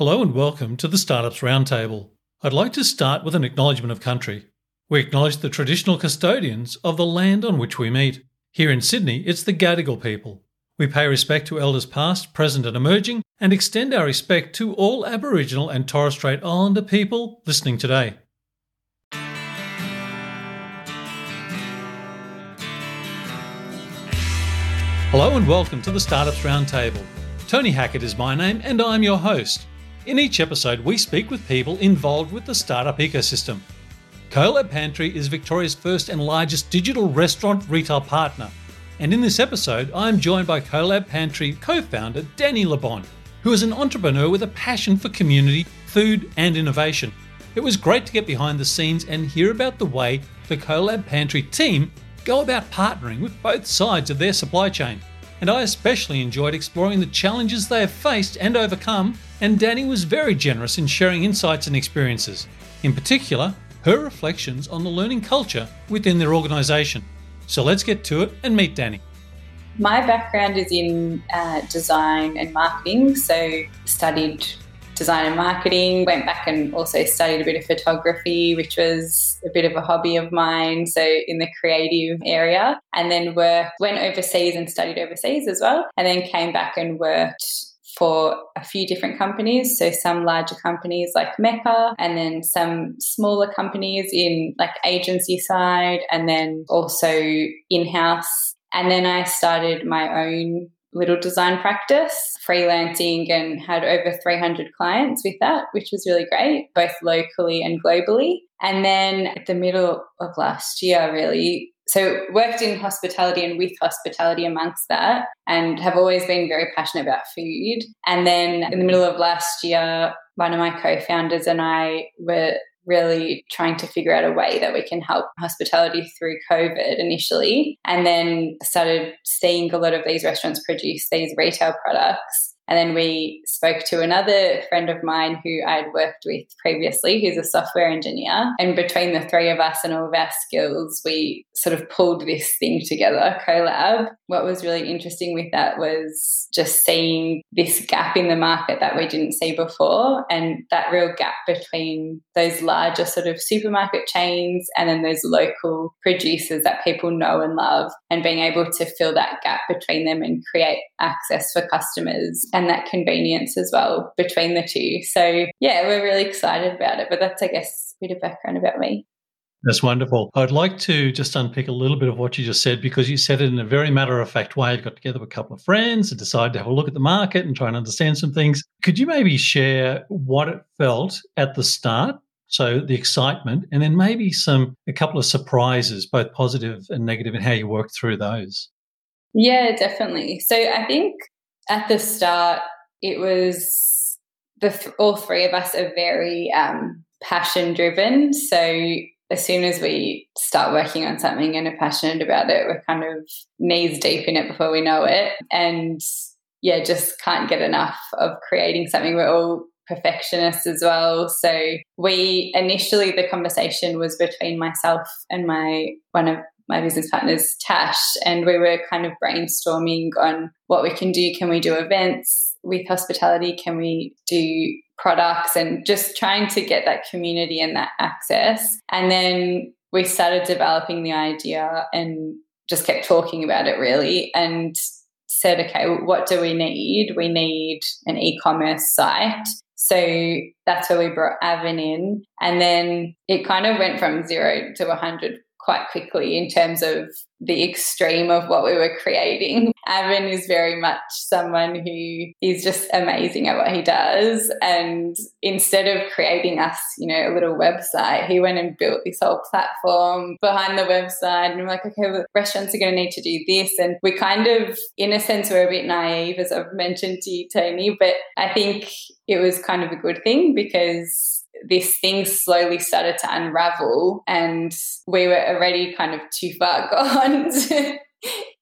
Hello and welcome to the Startups Roundtable. I'd like to start with an acknowledgement of country. We acknowledge the traditional custodians of the land on which we meet. Here in Sydney, it's the Gadigal people. We pay respect to elders past, present, and emerging, and extend our respect to all Aboriginal and Torres Strait Islander people listening today. Hello and welcome to the Startups Roundtable. Tony Hackett is my name, and I'm your host. In each episode, we speak with people involved with the startup ecosystem. Colab Pantry is Victoria's first and largest digital restaurant retail partner. And in this episode, I am joined by Colab Pantry co founder Danny LeBon, who is an entrepreneur with a passion for community, food, and innovation. It was great to get behind the scenes and hear about the way the Colab Pantry team go about partnering with both sides of their supply chain and I especially enjoyed exploring the challenges they have faced and overcome, and Danny was very generous in sharing insights and experiences. In particular, her reflections on the learning culture within their organisation. So let's get to it and meet Danny. My background is in uh, design and marketing, so studied design and marketing. Went back and also studied a bit of photography, which was a bit of a hobby of mine. So in the creative area, and then worked, went overseas and studied overseas as well, and then came back and worked for a few different companies. So some larger companies like Mecca, and then some smaller companies in like agency side, and then also in house. And then I started my own little design practice, freelancing, and had over 300 clients with that, which was really great, both locally and globally. And then at the middle of last year, really, so worked in hospitality and with hospitality amongst that, and have always been very passionate about food. And then in the middle of last year, one of my co founders and I were really trying to figure out a way that we can help hospitality through COVID initially, and then started seeing a lot of these restaurants produce these retail products. And then we spoke to another friend of mine who I'd worked with previously, who's a software engineer. And between the three of us and all of our skills, we sort of pulled this thing together, Colab. What was really interesting with that was just seeing this gap in the market that we didn't see before, and that real gap between those larger sort of supermarket chains and then those local producers that people know and love, and being able to fill that gap between them and create access for customers and that convenience as well between the two. So, yeah, we're really excited about it. But that's, I guess, a bit of background about me. That's wonderful. I'd like to just unpick a little bit of what you just said because you said it in a very matter of fact way. You got together with a couple of friends and decided to have a look at the market and try and understand some things. Could you maybe share what it felt at the start? So the excitement, and then maybe some a couple of surprises, both positive and negative, and how you worked through those. Yeah, definitely. So I think at the start, it was the th- all three of us are very um, passion driven. So as soon as we start working on something and are passionate about it, we're kind of knees deep in it before we know it. And yeah, just can't get enough of creating something. We're all perfectionists as well. So we initially the conversation was between myself and my one of my business partner's Tash, and we were kind of brainstorming on what we can do. Can we do events with hospitality? Can we do products? And just trying to get that community and that access. And then we started developing the idea and just kept talking about it really and said, okay, what do we need? We need an e commerce site. So that's where we brought Aven in. And then it kind of went from zero to 100 quite quickly in terms of the extreme of what we were creating. Aven is very much someone who is just amazing at what he does. And instead of creating us, you know, a little website, he went and built this whole platform behind the website. And we're like, okay, well, restaurants are going to need to do this. And we kind of, in a sense, we're a bit naive, as I've mentioned to you, Tony, but I think it was kind of a good thing because this thing slowly started to unravel and we were already kind of too far gone to,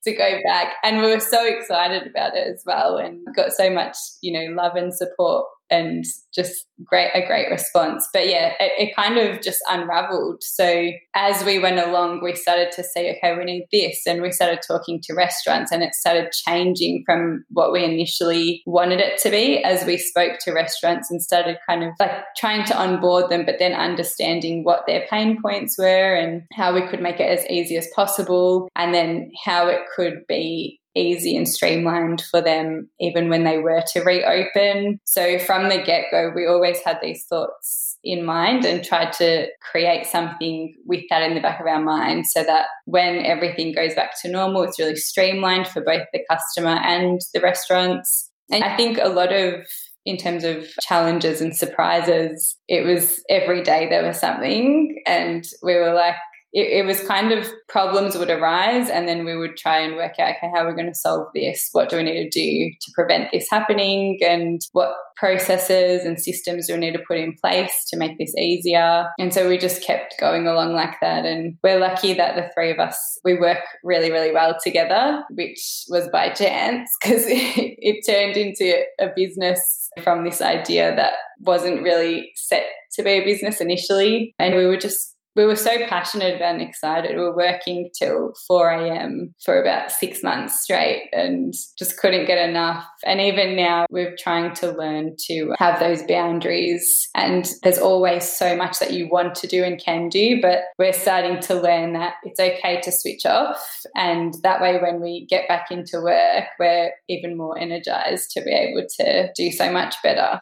to go back. And we were so excited about it as well and got so much you know love and support and just great a great response. But yeah it, it, kind of just unraveled. So as we went along we started to see okay we need this and we started talking to restaurants and it started changing from what we initially wanted it to be as we spoke to restaurants and started kind of like trying to onboard them but then understanding what their pain points were and how we could make it as easy as possible and then how it could be easy and streamlined for them even when they were to reopen. So from the get go, we always had these thoughts in mind and tried to create something with that in the back of our mind so that when everything goes back to normal, it's really streamlined for both the customer and the restaurants. And I think a lot of in terms of challenges and surprises, it was every day there was something. And we were like, it, it, was kind of problems would arise and then we would try and work out okay how we're we going to solve this? What do we need to do to prevent this happening? And what processes and systems do we need to put in place to make this easier? And so we just kept going along like that and we're lucky that the three of us we work really really well together which was by chance because it, it turned into a business from this idea that wasn't really set to be a business initially and we were just we were so passionate and excited. We were working till 4 a.m. for about six months straight and just couldn't get enough. And even now, we're trying to learn to have those boundaries. And there's always so much that you want to do and can do, but we're starting to learn that it's okay to switch off. And that way, when we get back into work, we're even more energized to be able to do so much better.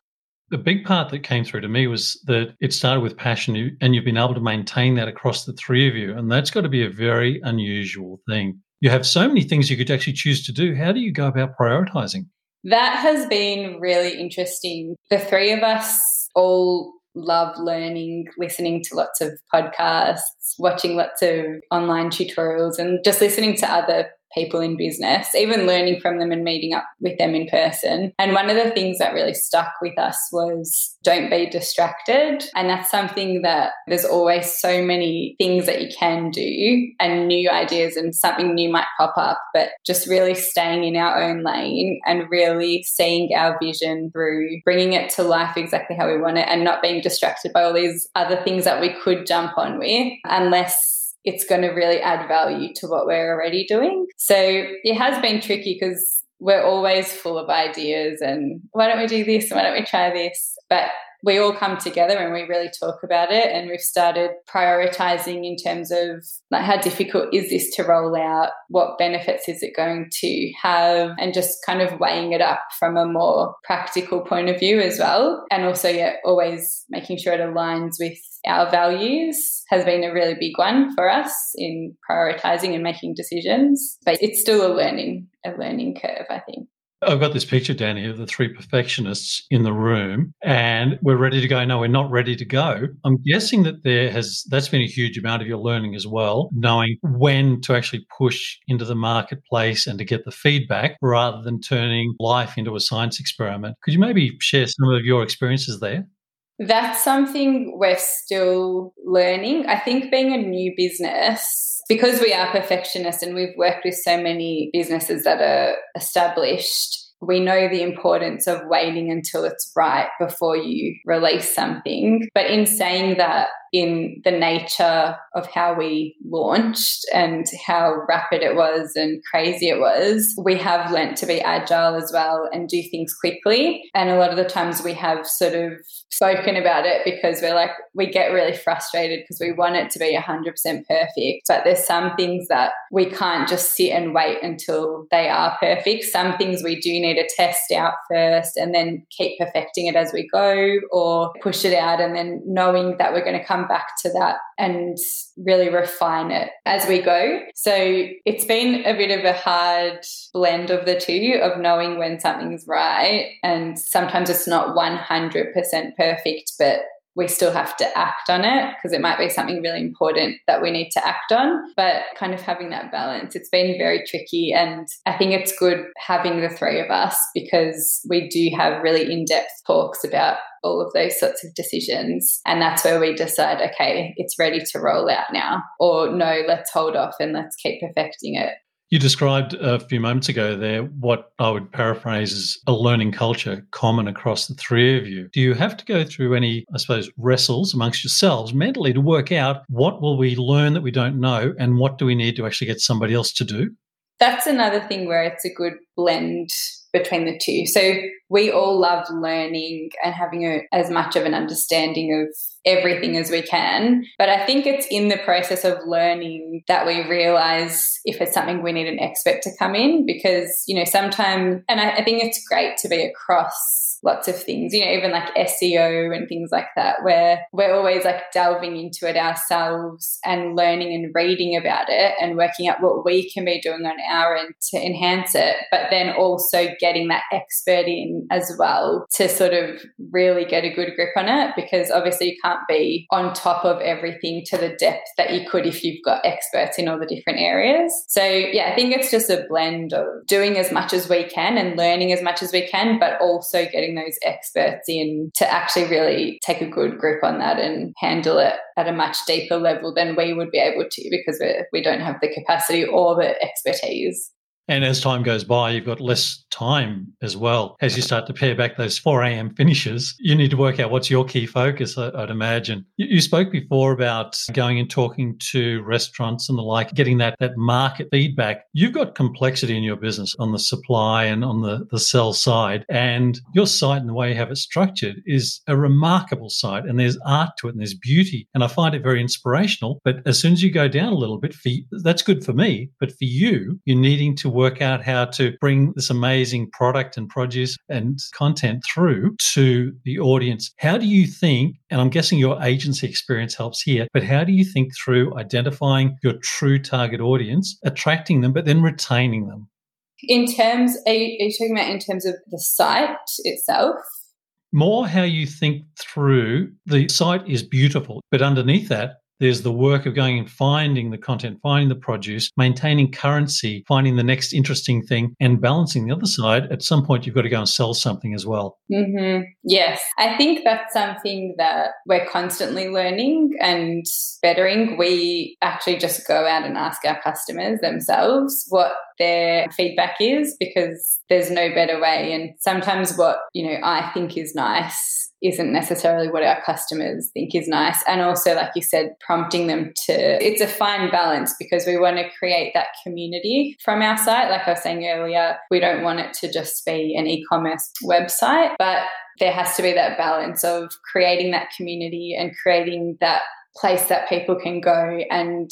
The big part that came through to me was that it started with passion and you've been able to maintain that across the three of you. And that's got to be a very unusual thing. You have so many things you could actually choose to do. How do you go about prioritizing? That has been really interesting. The three of us all love learning, listening to lots of podcasts, watching lots of online tutorials, and just listening to other people in business, even learning from them and meeting up with them in person. And one of the things that really stuck with us was don't be distracted. And that's something that there's always so many things that you can do and new ideas and something new might pop up, but just really staying in our own lane and really seeing our vision through bringing it to life exactly how we want it and not being distracted by all these other things that we could jump on with unless it's going to really add value to what we're already doing. So it has been tricky because we're always full of ideas and why don't we do this? Why don't we try this? But we all come together and we really talk about it and we've started prioritizing in terms of like how difficult is this to roll out? What benefits is it going to have? And just kind of weighing it up from a more practical point of view as well. And also yeah always making sure it aligns with our values has been a really big one for us in prioritizing and making decisions. But it's still a learning a learning curve i think I've got this picture here of the three perfectionists in the room, and we're ready to go. No, we're not ready to go. I'm guessing that there has that's been a huge amount of your learning as well, knowing when to actually push into the marketplace and to get the feedback rather than turning life into a science experiment. Could you maybe share some of your experiences there? That's something we're still learning. I think being a new business because we are perfectionists and we've worked with so many businesses that are established, we know the importance of waiting until it's right before you release something. But in saying that, in the nature of how we launched and how rapid it was and crazy it was, we have learnt to be agile as well and do things quickly. And a lot of the times we have sort of spoken about it because we're like, we get really frustrated because we want it to be 100% perfect. But there's some things that we can't just sit and wait until they are perfect. Some things we do need to test out first and then keep perfecting it as we go or push it out and then knowing that we're going to come back to that and really refine it as we go. So it's been a bit of a hard blend of the two of knowing when something's right. And sometimes it's not 100% perfect, but we still have to act on it because it might be something really important that we need to act on. But kind of having that balance, it's been very tricky. And I think it's good having the three of us because we do have really in depth talks about all of those sorts of decisions. And that's where we decide, okay, it's ready to roll out now. Or no, let's hold off and let's keep perfecting it. You described a few moments ago there what I would paraphrase as a learning culture common across the three of you. Do you have to go through any, I suppose, wrestles amongst yourselves mentally to work out what will we learn that we don't know and what do we need to actually get somebody else to do? That's another thing where it's a good blend between the two. So we all love learning and having a, as much of an understanding of everything as we can. But I think it's in the process of learning that we realize if it's something we need an expert to come in because, you know, sometimes, and I, I think it's great to be across lots of things, you know, even like SEO and things like that, where we're always like delving into it ourselves and learning and reading about it and working out what we can be doing on our end to enhance it, but then also getting that expert in as well to sort of really get a good grip on it because obviously you can't be on top of everything to the depth that you could if you've got experts in all the different areas. So, yeah, I think it's just a blend of doing as much as we can and learning as much as we can, but also getting those experts in to actually really take a good grip on that and handle it at a much deeper level than we would be able to because we're, we don't have the capacity or the expertise. And as time goes by, you've got less time as well. As you start to pare back those 4 a.m. finishes, you need to work out what's your key focus, I'd imagine. You spoke before about going and talking to restaurants and the like, getting that, that market feedback. You've got complexity in your business on the supply and on the, the sell side. And your site and the way you have it structured is a remarkable site. And there's art to it and there's beauty. And I find it very inspirational. But as soon as you go down a little bit, for, that's good for me. But for you, you're needing to work out how to bring this amazing product and produce and content through to the audience. How do you think, and I'm guessing your agency experience helps here, but how do you think through identifying your true target audience, attracting them, but then retaining them? In terms, are you, are you talking about in terms of the site itself? More how you think through the site is beautiful, but underneath that, there's the work of going and finding the content, finding the produce, maintaining currency, finding the next interesting thing, and balancing the other side. At some point, you've got to go and sell something as well. Mm-hmm. Yes, I think that's something that we're constantly learning and bettering. We actually just go out and ask our customers themselves what their feedback is because there's no better way. And sometimes what, you know, I think is nice isn't necessarily what our customers think is nice. And also, like you said, prompting them to, it's a fine balance because we want to create that community from our site. Like I was saying earlier, we don't want it to just be an e commerce website, but there has to be that balance of creating that community and creating that place that people can go and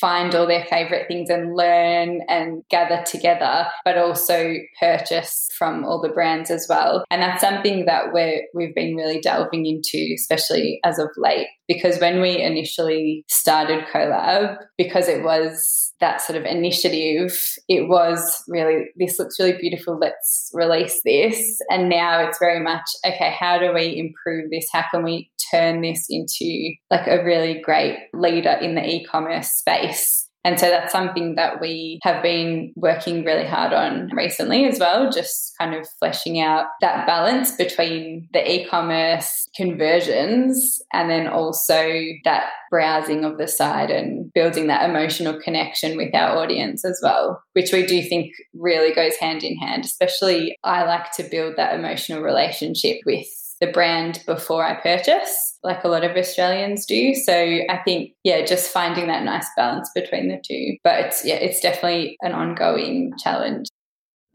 find all their favorite things and learn and gather together, but also purchase from all the brands as well. And that's something that we're, we've been really delving into, especially as of late, because when we initially started CoLab, because it was that sort of initiative, it was really, this looks really beautiful, let's release this. And now it's very much, okay, how do we improve this? How can we turn this into like a really great leader in the e commerce space? And so that's something that we have been working really hard on recently as well, just kind of fleshing out that balance between the e commerce conversions and then also that browsing of the site and building that emotional connection with our audience as well, which we do think really goes hand in hand. Especially, I like to build that emotional relationship with the brand before I purchase, like a lot of Australians do. So I think, yeah, just finding that nice balance between the two. But it's, yeah, it's definitely an ongoing challenge.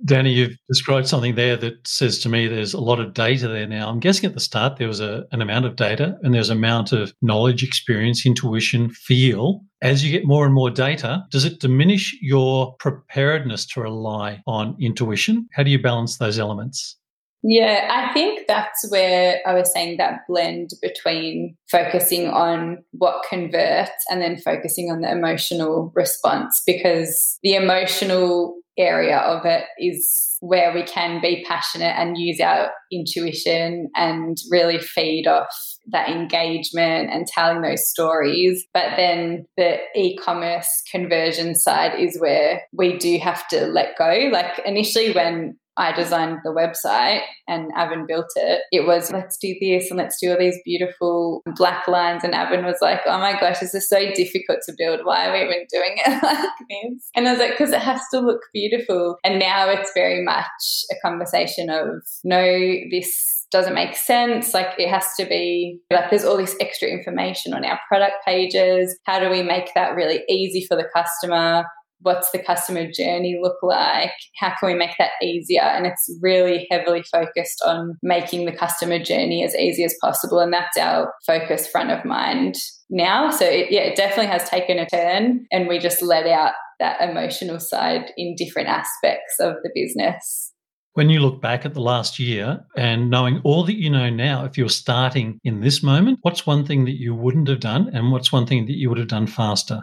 Danny, you've described something there that says to me there's a lot of data there now. I'm guessing at the start there was a, an amount of data and there's an amount of knowledge, experience, intuition, feel. As you get more and more data, does it diminish your preparedness to rely on intuition? How do you balance those elements? Yeah, I think that's where I was saying that blend between focusing on what converts and then focusing on the emotional response because the emotional area of it is where we can be passionate and use our intuition and really feed off that engagement and telling those stories. But then the e commerce conversion side is where we do have to let go. Like initially, when I designed the website and Avon built it, it was let's do this and let's do all these beautiful black lines. And Avon was like, oh my gosh, this is so difficult to build. Why are we even doing it like this? And I was like, because it has to look beautiful. And now it's very much a conversation of no, this doesn't make sense. Like it has to be like there's all this extra information on our product pages. How do we make that really easy for the customer? What's the customer journey look like? How can we make that easier? And it's really heavily focused on making the customer journey as easy as possible. And that's our focus front of mind now. So it, yeah, it definitely has taken a turn and we just let out that emotional side in different aspects of the business. When you look back at the last year and knowing all that you know now, if you're starting in this moment, what's one thing that you wouldn't have done and what's one thing that you would have done faster?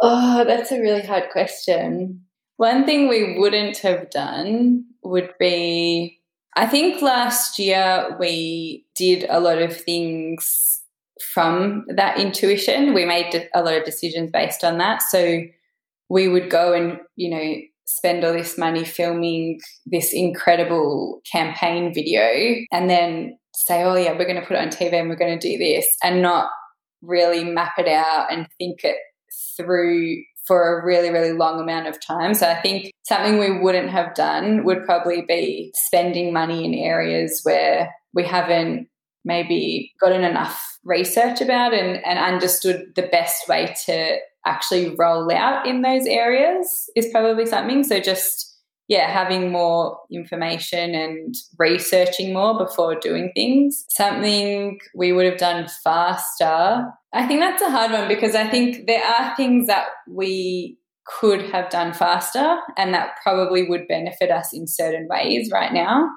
Oh, that's a really hard question. One thing we wouldn't have done would be I think last year we did a lot of things from that intuition. We made a lot of decisions based on that. So we would go and, you know, spend all this money filming this incredible campaign video and then say, oh, yeah, we're going to put it on TV and we're going to do this and not really map it out and think it through for a really, really long amount of time. So I think something we wouldn't have done would probably be spending money in areas where we haven't maybe gotten enough research about and, and understood the best way to actually roll out in those areas is probably something. So just yeah, having more information and researching more before doing things. Something we would have done faster. I think that's a hard one because I think there are things that we could have done faster and that probably would benefit us in certain ways right now.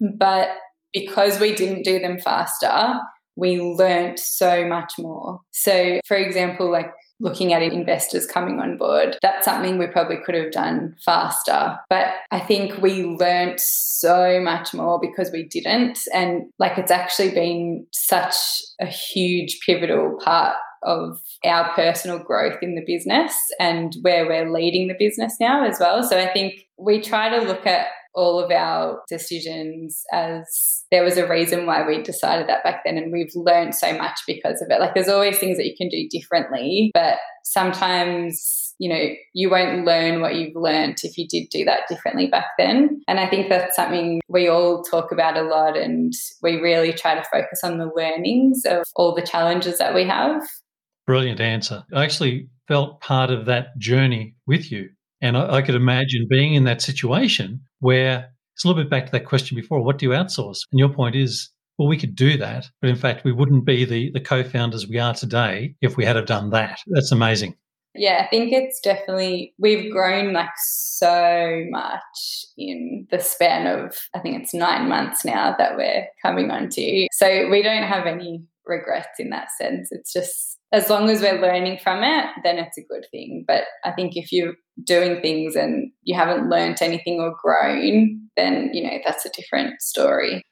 But because we didn't do them faster, we learnt so much more. So, for example, like looking at investors coming on board. That's something we probably could have done faster. But I think we learnt so much more because we didn't. And like it's actually been such a huge pivotal part of our personal growth in the business and where we're leading the business now as well. So I think we try to look at all of our decisions as there was a reason why we decided that back then and we've learned so much because of it. Like there's always things that you can do differently but sometimes you know you won't learn what you've learned if you did do that differently back then. And i think that's something we all talk about a lot and we really try to focus on the learnings of all the challenges that we have. Brilliant answer. I actually felt part of that journey with you and I, I could imagine being in that situation where it's a little bit back to that question before what do you outsource? And your point is, well, we could do that, but in fact, we wouldn't be the, the co founders we are today if we had have done that. That's amazing. Yeah, I think it's definitely, we've grown like so much in the span of, I think it's nine months now that we're coming on to. So we don't have any regrets in that sense. It's just as long as we're learning from it, then it's a good thing. But I think if you're doing things and you haven't learned anything or grown, then, you know, that's a different story.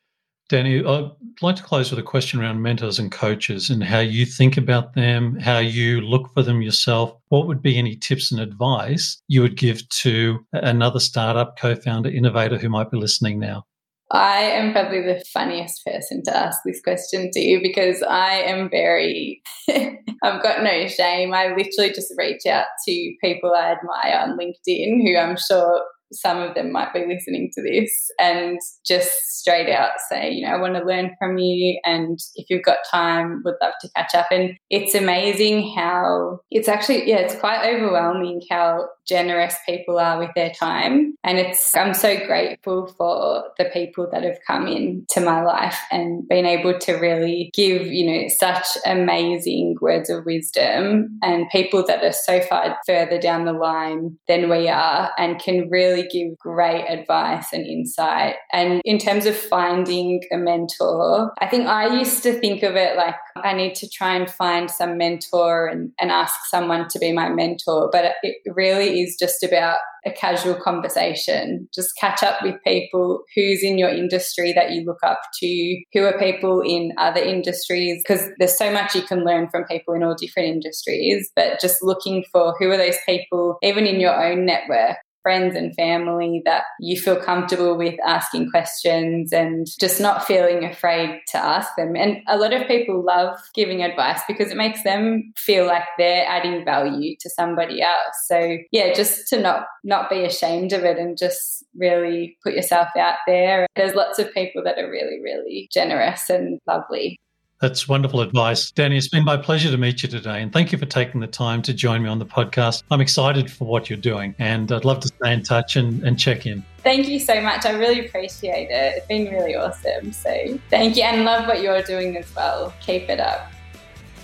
Danny, I'd like to close with a question around mentors and coaches and how you think about them, how you look for them yourself. What would be any tips and advice you would give to another startup co founder, innovator who might be listening now? I am probably the funniest person to ask this question to you because I am very, I've got no shame. I literally just reach out to people I admire on LinkedIn who I'm sure some of them might be listening to this and just straight out say, you know, I want to learn from you. And if you've got time, would love to catch up. And it's amazing how it's actually, yeah, it's quite overwhelming how generous people are with their time. And it's, I'm so grateful for the people that have come into my life and been able to really give, you know, such amazing words of wisdom and people that are so far further down the line than we are and can really give great advice and insight. And in terms of finding a mentor, I think I used to think of it like I need to try and find some mentor and, and ask someone to be my mentor. But it really is just about a casual conversation. Just catch up with people who's in your industry that you look up to, who are people in other industries, because there's so much you can learn from people in all different industries. But just looking for who are those people, even in your own network, friends and family that you feel comfortable with asking questions and just not feeling afraid to ask them. And a lot of people love giving advice because it makes them feel like they're adding value to somebody else. So yeah, just to not not be ashamed of it and just really put yourself out there. There's lots of people that are really, really generous and lovely. That's wonderful advice. Danny, it's been my pleasure to meet you today. And thank you for taking the time to join me on the podcast. I'm excited for what you're doing and I'd love to stay in touch and, and check in. Thank you so much. I really appreciate it. It's been really awesome. So thank you and love what you're doing as well. Keep it up.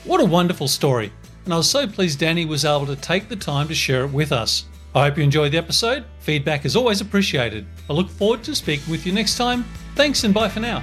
What a wonderful story. And I was so pleased Danny was able to take the time to share it with us. I hope you enjoyed the episode. Feedback is always appreciated. I look forward to speaking with you next time. Thanks and bye for now.